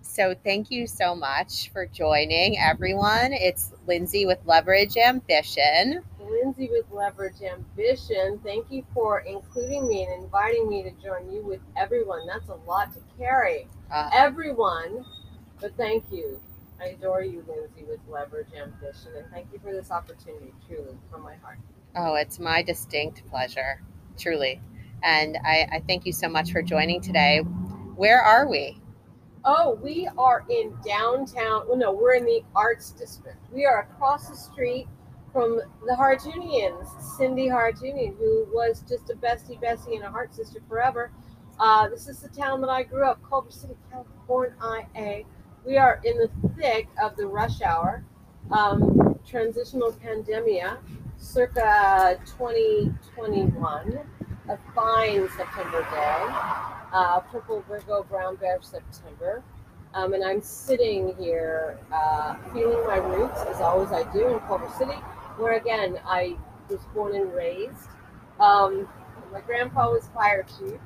so thank you so much for joining everyone. It's Lindsay with Leverage Ambition. Lindsay with Leverage Ambition. Thank you for including me and inviting me to join you with everyone. That's a lot to carry. Uh, Everyone, but thank you. I adore you, Lindsay, with Leverage Ambition, and thank you for this opportunity, truly, from my heart. oh, it's my distinct pleasure, truly. And I, I thank you so much for joining today. Where are we? Oh, we are in downtown. Well, no, we're in the Arts District. We are across the street from the Hartunians, Cindy Hartunian, who was just a bestie bestie and a heart sister forever. Uh, this is the town that I grew up, Culver City, California. We are in the thick of the rush hour, um, transitional pandemia, circa 2021, a fine September day uh, purple Virgo, brown bear September. Um, and I'm sitting here uh, feeling my roots, as always I do, in Culver City, where again I was born and raised. Um, my grandpa was fire chief,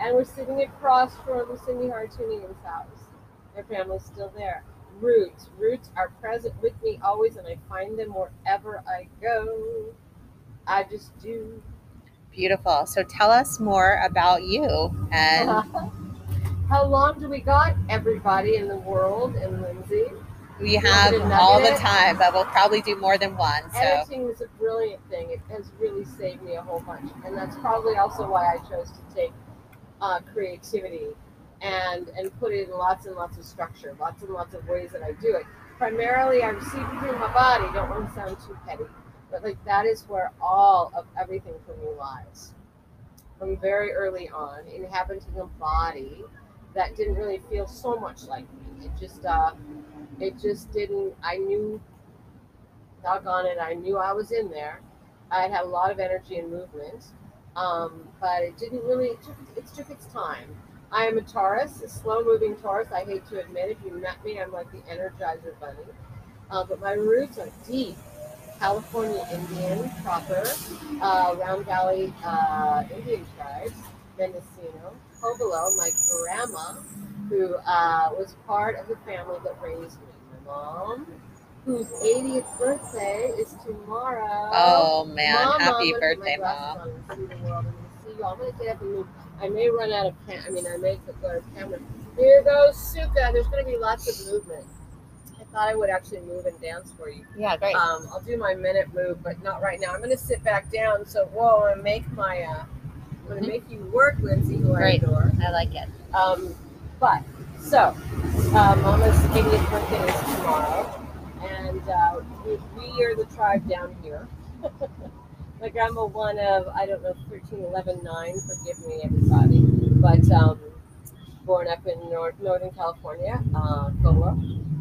and we're sitting across from Cindy Hartunian's house. Their family's still there. Roots, roots are present with me always, and I find them wherever I go. I just do. Beautiful. So tell us more about you. And How long do we got, everybody in the world, and Lindsay? we have all the time, but we'll probably do more than one. So Editing is a brilliant thing. It has really saved me a whole bunch, and that's probably also why I chose to take uh, creativity and and put it in lots and lots of structure, lots and lots of ways that I do it. Primarily, I receive it through my body. Don't want to sound too petty, but like that is where all of everything for me lies. From very early on, inhabiting a body that didn't really feel so much like me. It just uh, it just didn't. I knew doggone it, I knew I was in there. I had a lot of energy and movement, um, but it didn't really. It took, it took its time. I am a Taurus, a slow-moving Taurus. I hate to admit, if you met me, I'm like the Energizer Bunny. Uh, but my roots are deep. California Indian proper, uh, Round Valley uh, Indian tribes, Mendocino, Hobolo, my grandma, who uh, was part of the family that raised me. My mom, whose 80th birthday is tomorrow. oh man, Mom, happy Mom, birthday, mom. on and see the world. I'm gonna. I'm gonna get up and move. I may run out of cam- I mean, I may go out of camera. Here goes Sukha. There's gonna be lots of movement. I thought I would actually move and dance for you. Yeah, great. Um, I'll do my minute move, but not right now. I'm gonna sit back down. So, whoa, I'm gonna make my. Uh, I'm gonna Mhm. make you work, Lindsay, who I Great. adore. I like it. Um, but so, uh, Mama's 80th birthday is tomorrow, and uh, we, we are the tribe down here. my grandma one of I don't know 13, 11, 9. Forgive me, everybody, but um, born up in North, Northern California, uh.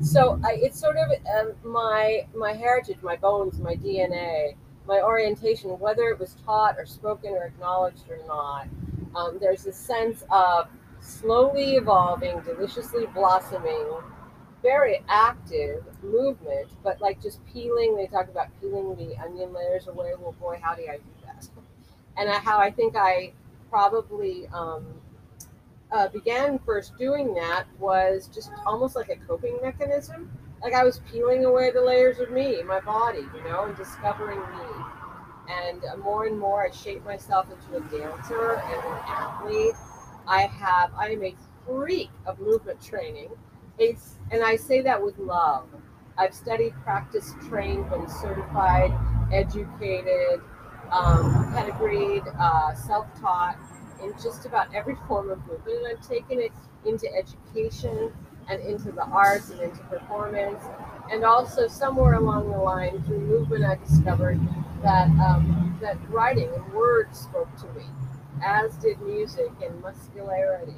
So I, it's sort of um, my my heritage, my bones, my DNA, my orientation, whether it was taught or spoken or acknowledged or not. Um, there's a sense of slowly evolving, deliciously blossoming, very active movement, but like just peeling. They talk about peeling the onion layers away. Well, boy, how do I do that? And I, how I think I probably um, uh, began first doing that was just almost like a coping mechanism. Like I was peeling away the layers of me, my body, you know, and discovering me. And uh, more and more, I shape myself into a dancer and an athlete. I have, I am a freak of movement training. It's, and I say that with love. I've studied, practiced, trained, been certified, educated, um, pedigreed, uh, self-taught in just about every form of movement. And I've taken it into education and into the arts and into performance. And also somewhere along the line through movement, I discovered that um, that writing and words spoke to me, as did music and muscularity.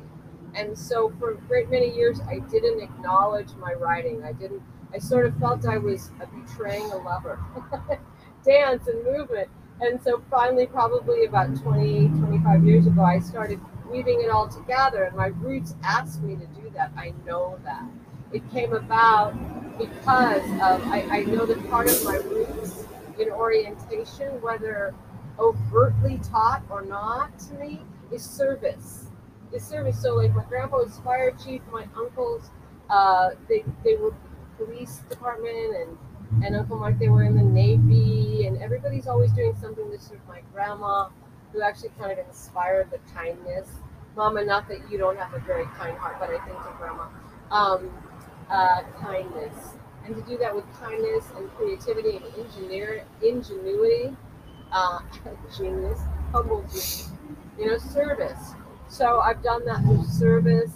And so for a great many years, I didn't acknowledge my writing. I didn't. I sort of felt I was betraying a lover. Dance and movement. And so finally, probably about 20, 25 years ago, I started weaving it all together. And my roots asked me to do that. I know that. It came about because of, I, I know that part of my roots in orientation, whether overtly taught or not to me, is service. Is service. So, like, my grandpa was fire chief, my uncles uh, they they were police department and and Uncle Mark they were in the Navy and everybody's always doing something to serve my grandma who actually kind of inspired the kindness. Mama, not that you don't have a very kind heart, but I think to grandma, um, uh, kindness. And to do that with kindness and creativity and engineer, ingenuity, uh, genius, humble genius, you know, service. So I've done that through service,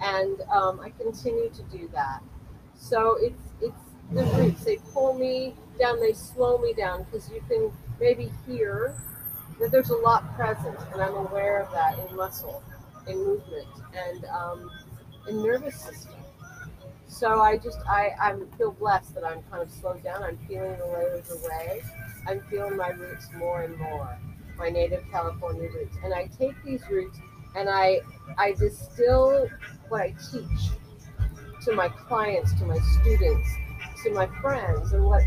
and um, I continue to do that. So it's it's the roots. They pull me down, they slow me down because you can maybe hear that there's a lot present, and I'm aware of that in muscle, in movement, and um, in nervous system. So I just I I feel blessed that I'm kind of slowed down. I'm feeling the layers away. I'm feeling my roots more and more, my native California roots, and I take these roots and I I distill what I teach to my clients, to my students, to my friends, and what.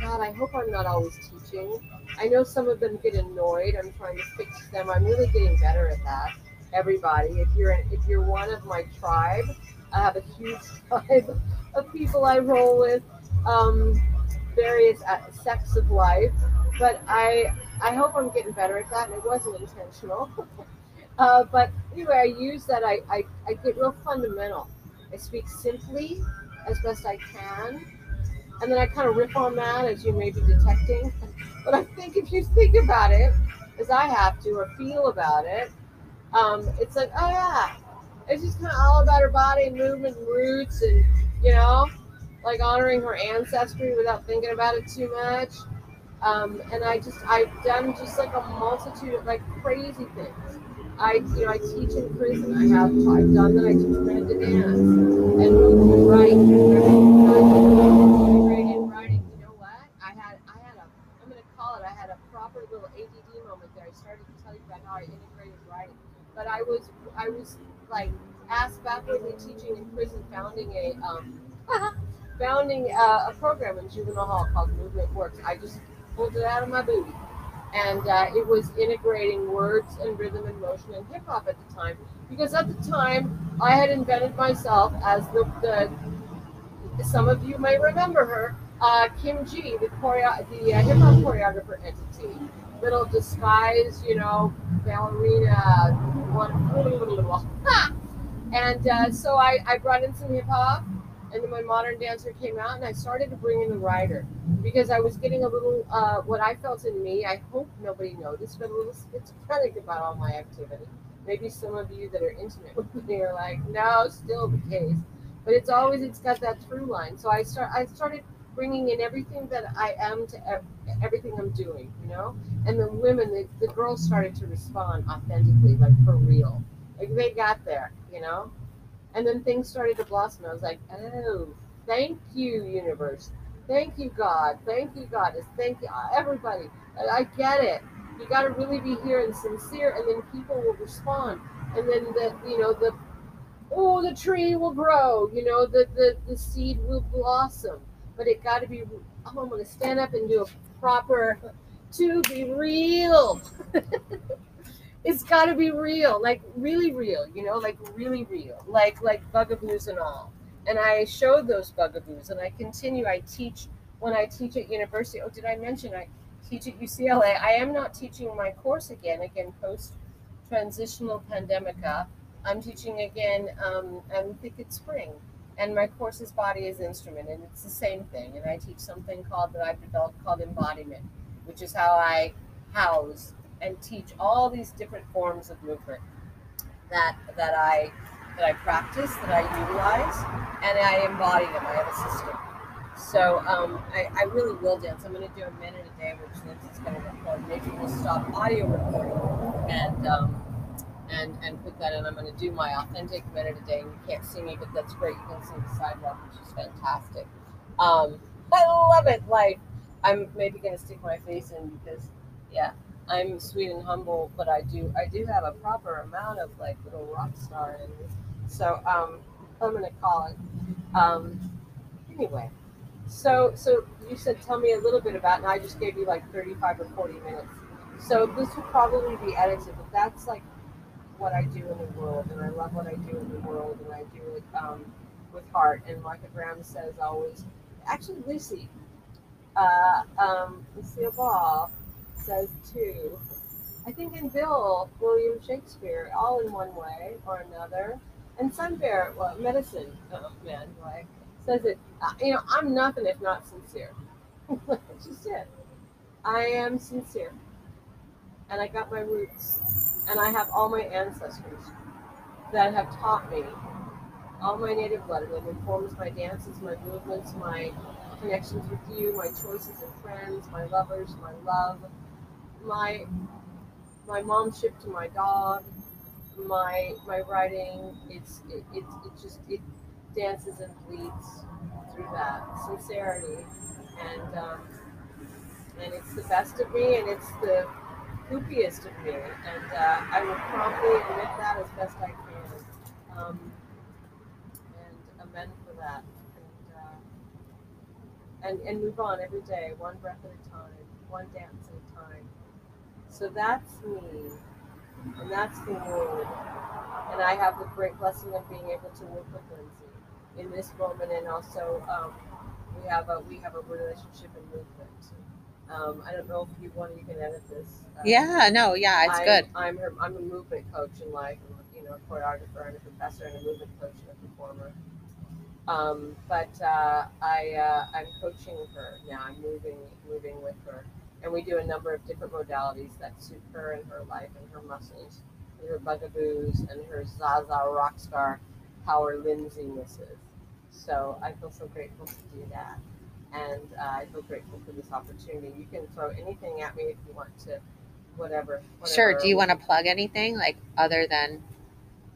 God, I hope I'm not always teaching. I know some of them get annoyed. I'm trying to fix them. I'm really getting better at that. Everybody, if you're if you're one of my tribe, I have a huge tribe of people I roll with, um, various sects of life. But I I hope I'm getting better at that, and it wasn't intentional. uh, but anyway, I use that. I, I I get real fundamental. I speak simply as best I can, and then I kind of rip on that, as you may be detecting. But I think if you think about it, as I have to, or feel about it, um, it's like, oh yeah, it's just kind of all about her body movement and roots, and you know, like honoring her ancestry without thinking about it too much. Um, and I just I've done just like a multitude of like crazy things. I you know I teach in prison. I have I've done that. I teach women to dance and write. And writing. You know what? I had I had a I'm gonna call it. I had a proper little ADD moment there. I started integrated writing, but I was I was like ass backwardly teaching in prison, founding a um, founding a, a program in juvenile hall called Movement Works. I just pulled it out of my booty. And uh, it was integrating words and rhythm and motion and hip hop at the time because at the time I had invented myself as the, the some of you may remember her uh, Kim G the choreo- the uh, hip hop choreographer entity little disguised you know ballerina and uh, so I, I brought in some hip hop and then my modern dancer came out and I started to bring in the writer because I was getting a little uh, what I felt in me. I hope nobody noticed, but a little schizophrenic about all my activity. Maybe some of you that are intimate with me are like, no, still the case. But it's always it's got that through line. So I start I started bringing in everything that I am to everything I'm doing, you know. And the women, the, the girls started to respond authentically, like for real. Like they got there, you know. And then things started to blossom. I was like, oh, thank you, universe. Thank you, God. Thank you, Goddess. Thank you, uh, everybody. I, I get it. You got to really be here and sincere, and then people will respond. And then the, you know, the, oh, the tree will grow. You know, the the, the seed will blossom. But it got to be. Oh, I'm going to stand up and do a proper. To be real. it's got to be real, like really real, you know, like really real, like like bugaboos and all. And I showed those bugaboos, and I continue. I teach when I teach at university. Oh, did I mention I teach at UCLA? I am not teaching my course again. Again, post transitional pandemica. I'm teaching again. Um, I think it's spring, and my course is body as instrument, and it's the same thing. And I teach something called that I've developed called embodiment, which is how I house and teach all these different forms of movement that that I that I practice, that I utilize, and I embody them. I have a system. So um, I, I really will dance. I'm going to do a minute a day, which it's going to record. Maybe we'll stop audio recording and um, and and put that in. I'm going to do my authentic minute a day. And you can't see me, but that's great. You can see the sidewalk, which is fantastic. Um, I love it. Like I'm maybe going to stick my face in because yeah, I'm sweet and humble, but I do I do have a proper amount of like little rock star in me. So um, I'm gonna call it. Um, anyway, so so you said tell me a little bit about, and I just gave you like 35 or 40 minutes. So this will probably be edited, but that's like what I do in the world, and I love what I do in the world, and I do it um, with heart. And Martha Graham says always, actually, Lucy, uh, um, Lucille Ball says too. I think in Bill William Shakespeare, all in one way or another. And Sun Bear, well, medicine oh, man, like says it. Uh, you know, I'm nothing if not sincere. Just it. I am sincere, and I got my roots, and I have all my ancestors that have taught me all my native blood, and informs my dances, my movements, my connections with you, my choices of friends, my lovers, my love, my my momship to my dog, my my writing. It's it, it, it just it dances and bleeds through that sincerity, and um, and it's the best of me, and it's the goopiest of me, and uh, I will promptly admit that as best I can, um, and amend for that, and, uh, and and move on every day, one breath at a time, one dance at a time. So that's me, and that's the word, and I have the great blessing of being able to work with Lindsay in this moment, and also um, we have a we have a relationship and movement. Um, I don't know if you want you can edit this. Uh, Yeah, no, yeah, it's I'm, good. I'm her, I'm a movement coach in life, you know, a choreographer and a professor and a movement coach and a performer. Um, but uh, I uh, I'm coaching her now. I'm moving moving with her, and we do a number of different modalities that suit her and her life and her muscles, and her bugaboos and her Zaza rock star power Lindsay misses. So I feel so grateful to do that and uh, I feel grateful for this opportunity. You can throw anything at me if you want to, whatever. Sure. Do you want to plug anything like other than?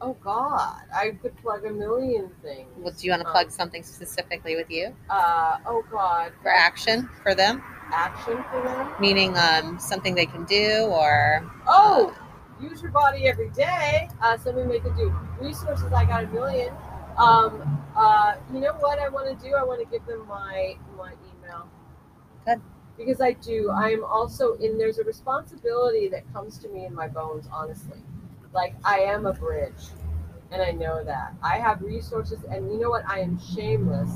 Oh God, I could plug a million things. Well, do you want to Um, plug something specifically with you Uh, oh God, for action for them? action for them. Meaning, um, something they can do or Oh, use your body every day. Uh, something they could do. Resources, I got a million. Um, uh, you know what I want to do? I want to give them my my email. Good. Because I do. I am also in. There's a responsibility that comes to me in my bones. Honestly, like I am a bridge, and I know that I have resources. And you know what? I am shameless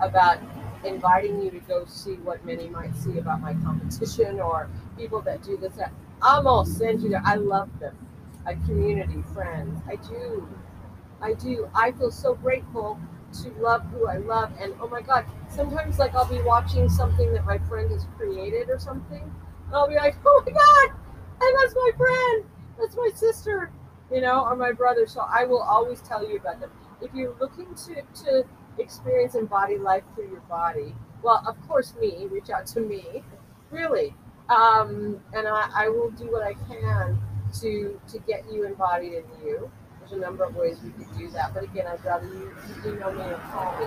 about inviting you to go see what many might see about my competition or people that do this. That I'm all send you there. I love them. A community, friends. I do. I do. I feel so grateful to love who I love. And oh my God, sometimes like I'll be watching something that my friend has created or something. And I'll be like, oh my God, and that's my friend. That's my sister, you know, or my brother. So I will always tell you about them. If you're looking to, to experience embodied life through your body, well, of course, me, reach out to me, really. Um, and I, I will do what I can to to get you embodied in you. A number of ways we could do that, but again, I'd rather you, you email me or call me,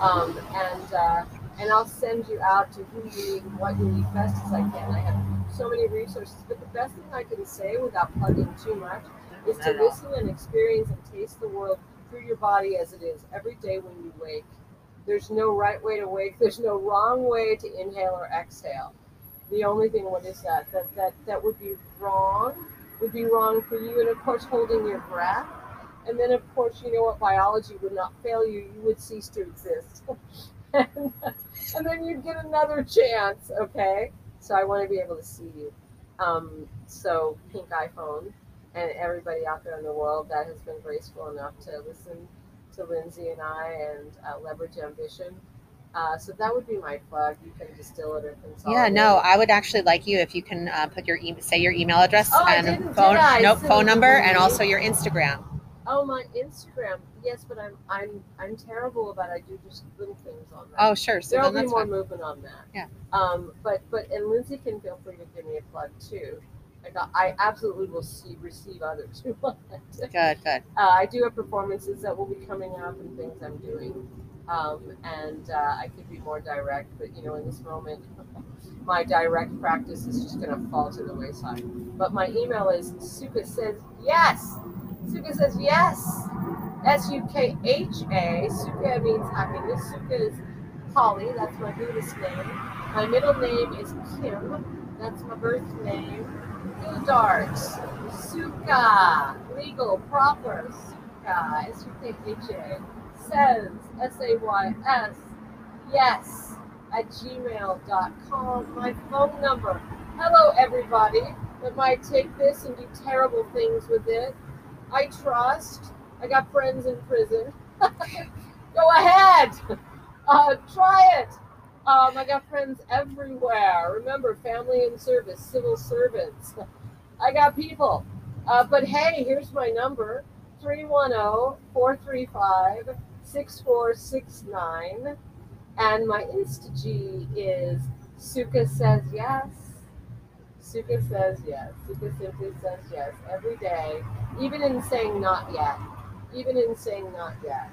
um, and uh, and I'll send you out to who you need and what you need best as I can. I have so many resources, but the best thing I can say without plugging too much is to listen and experience and taste the world through your body as it is every day when you wake. There's no right way to wake. There's no wrong way to inhale or exhale. The only thing, what is that? That that that would be wrong. Would be wrong for you, and of course, holding your breath. And then, of course, you know what? Biology would not fail you. You would cease to exist. and, and then you'd get another chance. Okay. So I want to be able to see you. Um, so pink iPhone and everybody out there in the world that has been graceful enough to listen to Lindsay and I and uh, leverage ambition. Uh, so that would be my plug. You can distill it or consolidate. yeah, no, I would actually like you if you can uh, put your e- say your email address Oh, and phone nope phone number and also your Instagram. Oh, my Instagram. Yes, but I'm I'm I'm terrible about. I do just little things on that. Oh, sure. So There'll be more fine. movement on that. Yeah. Um, but but and Lindsay can feel free to give me a plug too. Like I, I absolutely will see receive others who want it. Good, good. Uh, I do have performances that will be coming up and things I'm doing. Um, and uh, I could be more direct, but you know, in this moment, my direct practice is just going to fall to the wayside. But my email is Sukha says yes. Sukha says yes. S U K H A. Sukha means happiness. Sukha is Holly. That's my Buddhist name. My middle name is Kim. That's my birth name. Udart. Sukha. Legal, proper. Sukha. S U K H A. says, S A Y S, yes, at gmail.com. My phone number. Hello, everybody that might take this and do terrible things with it. I trust. I got friends in prison. Go ahead. Uh, try it. Um, I got friends everywhere. Remember, family and service, civil servants. I got people. Uh, but hey, here's my number 310 435 6469. And my Insta-G is Sukha Says Yes. Sukha says yes. Sukha simply says yes every day, even in saying not yet. Even in saying not yet.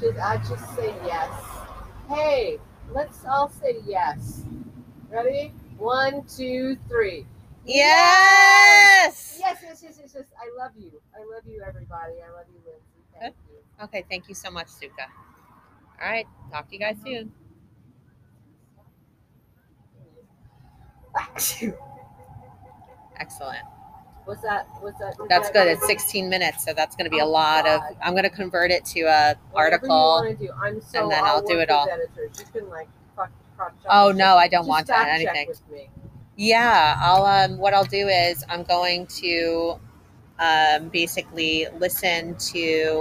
Just, I just say yes. Hey, let's all say yes. Ready? One, two, three. Yes. Yes, yes, yes, yes, yes. I love you. I love you, everybody. I love you, Lindsay. Thank you. Okay, thank you so much, Sukha. All right, talk to you guys soon. Excellent. What's that? What's that? That's good. It's 16 minutes, so that's going to be a Oh, lot of. God. I'm going to convert it to a Whatever you article. wanna do. I'm so. and then I'll do work it with all. Editors. You can like fuck, crop chop Oh no, shit. I don't Just want fact that check anything. with me. Yeah, I'll. Um, what I'll do is I'm going to um, basically listen to